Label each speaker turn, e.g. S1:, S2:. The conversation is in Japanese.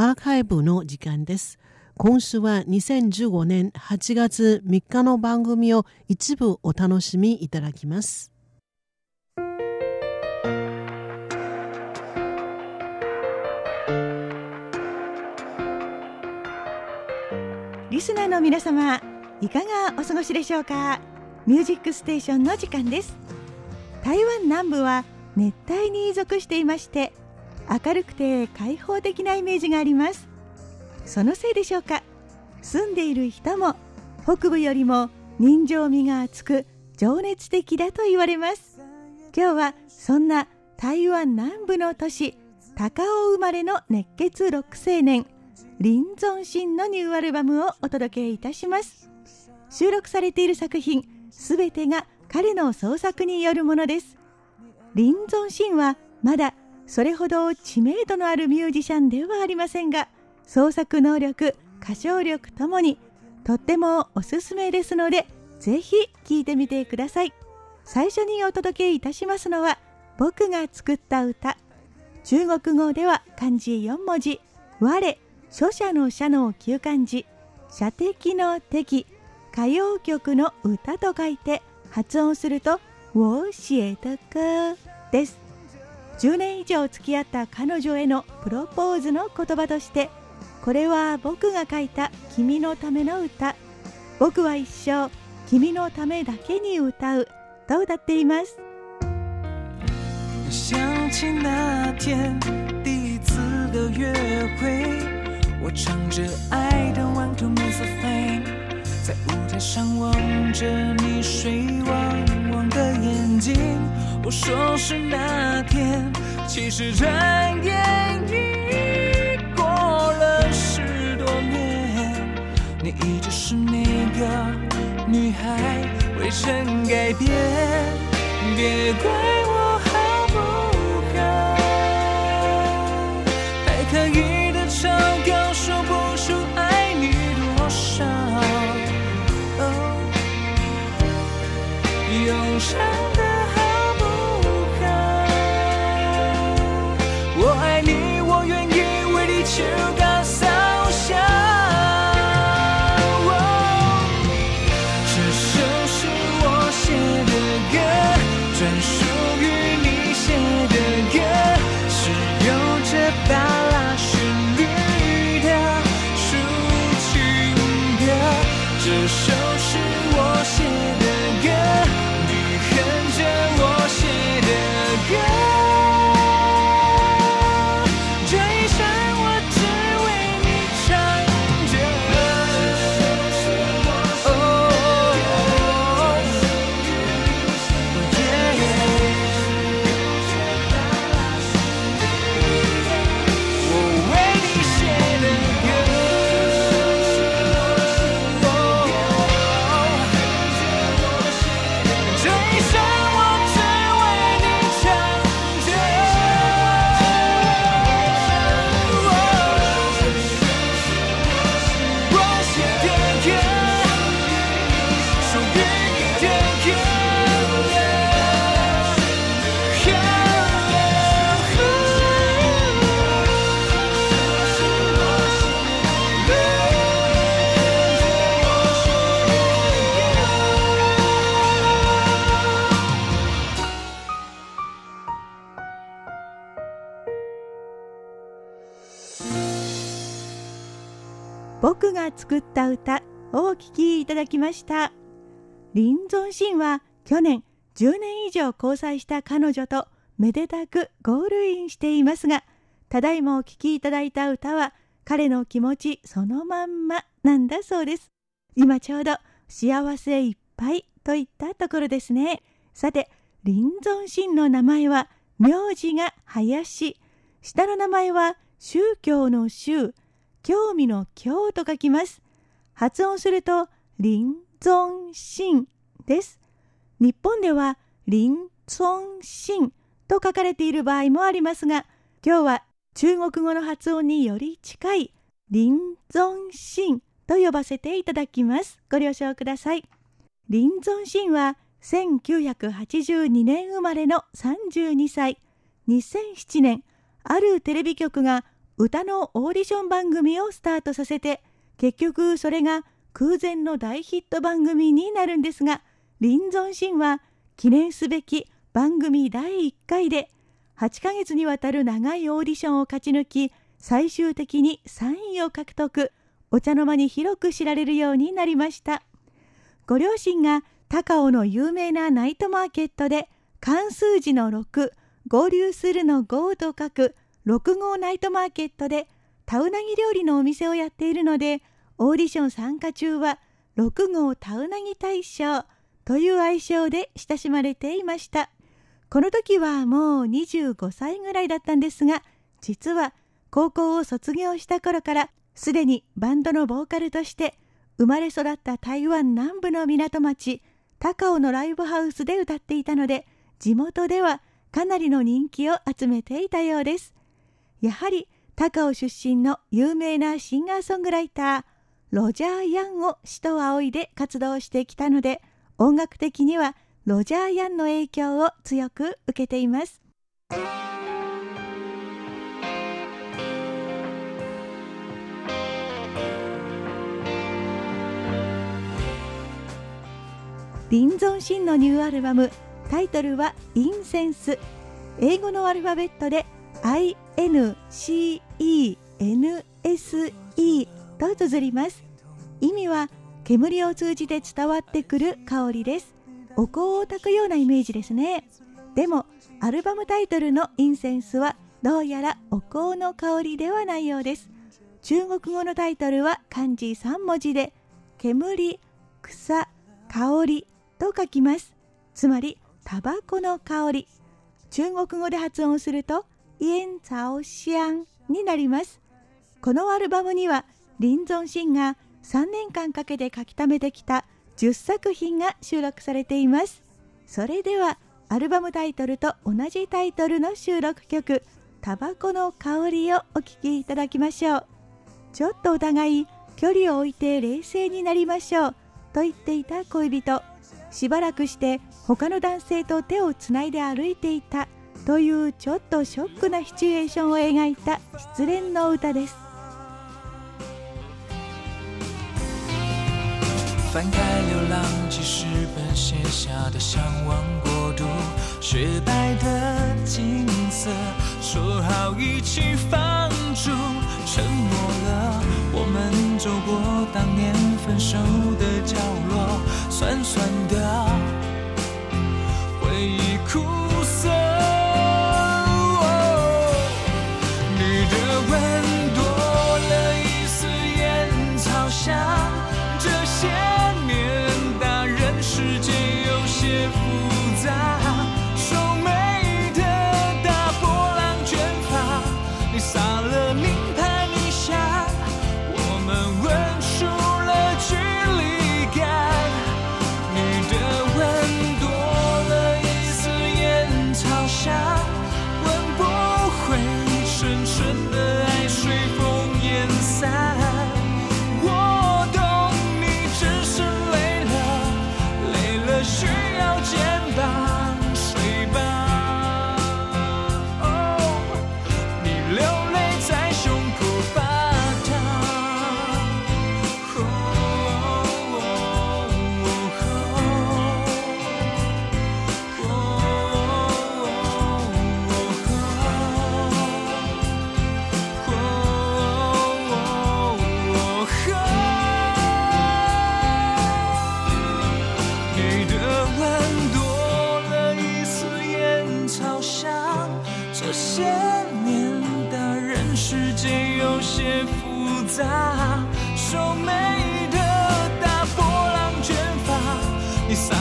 S1: アーカイブの時間です。今週は2015年8月3日の番組を一部お楽しみいただきます。
S2: リスナーの皆様いかがお過ごしでしょうか？ミュージックステーションの時間です台湾南部は熱帯に属していまして明るくて開放的なイメージがあります。そのせいでしょうか？住んでいる人も北部よりも人情味が厚く情熱的だと言われます。今日はそんな台湾南部の都市高尾生まれの熱血ロック青年林存心のニューアルバムをお届けいたします。収録されている作品すべてが彼の創作によるものです。林存心はまだそれほど知名度のあるミュージシャンではありませんが創作能力歌唱力ともにとってもおすすめですのでぜひ聴いてみてください。最初にお届けいたしますのは僕が作った歌。中国語では漢字4文字。我書者の社の旧漢字。射的の敵。歌謡曲の歌と書いて発音すると「我写的歌」です。10年以上付き合った彼女へのプロポーズの言葉としてこれは僕が書いた君のための歌。僕は一生君のためだけに歌うと歌っています。
S3: 想起那天第一次的约会我唱着爱的 One Two Miss Fame，在舞台上望着你。我说是那天，其实转眼已过了十多年。你一直是那个女孩，未曾改变。别怪愿意为你求个扫相，这首是我写的歌，专属于你写的歌，是有着巴拉旋律的抒情歌。这首。
S2: 僕が作った歌をお聴きいただきました。林存心は去年10年以上交際した彼女とめでたくゴールインしていますがただいまお聴きいただいた歌は彼の気持ちそのまんまなんだそうです。今ちょうど幸せいっぱいといったところですね。さて林存心の名前は名字が林。下の名前は宗教の宗。興味の興と書きます。発音すると、林存心です。日本では、林存心と書かれている場合もありますが、今日は中国語の発音により近い、林存心と呼ばせていただきます。ご了承ください。林存心は、1982年生まれの32歳。2007年、あるテレビ局が歌のオーディション番組をスタートさせて結局それが空前の大ヒット番組になるんですが林存神は記念すべき番組第1回で8ヶ月にわたる長いオーディションを勝ち抜き最終的に3位を獲得お茶の間に広く知られるようになりました。ご両親が高尾の有名なナイトマーケットで漢数字の6合流するの5と書く6号ナイトマーケットでタウナギ料理のお店をやっているのでオーディション参加中は6号タウナギ大賞という愛称で親しまれていました。この時はもう25歳ぐらいだったんですが実は高校を卒業した頃からすでにバンドのボーカルとして生まれ育った台湾南部の港町高尾のライブハウスで歌っていたので地元ではかなりの人気を集めていたようです。やはり高尾出身の有名なシンガーソングライターロジャー・ヤンを師と仰いで活動してきたので音楽的にはロジャー・ヤンの影響を強く受けています。林存神のニューアルバムタイトルは「インセンス」英語のアルファベットで NCENSE と綴ります。意味は煙を通じて伝わってくる香りです。お香を焚くようなイメージですね。でもアルバムタイトルのインセンスはどうやらお香の香りではないようです。中国語のタイトルは漢字3文字で煙草香りと書きます。つまりタバコの香り。中国語で発音すると煙草香になります。このアルバムには林存神が3年間かけて書き溜めてきた10作品が収録されています。それではアルバムタイトルと同じタイトルの収録曲「タバコの香り」をお聴きいただきましょう。ちょっとお互い距離を置いて冷静になりましょうと言っていた恋人。しばらくして他の男性と手をつないで歩いていたというちょっとショックなシチュエーションを描いた失恋の歌です。
S3: 翻开流浪记事本写下的向往国度，雪白的景色，说好一起放逐，承诺了我们走过当年分手的角落，e.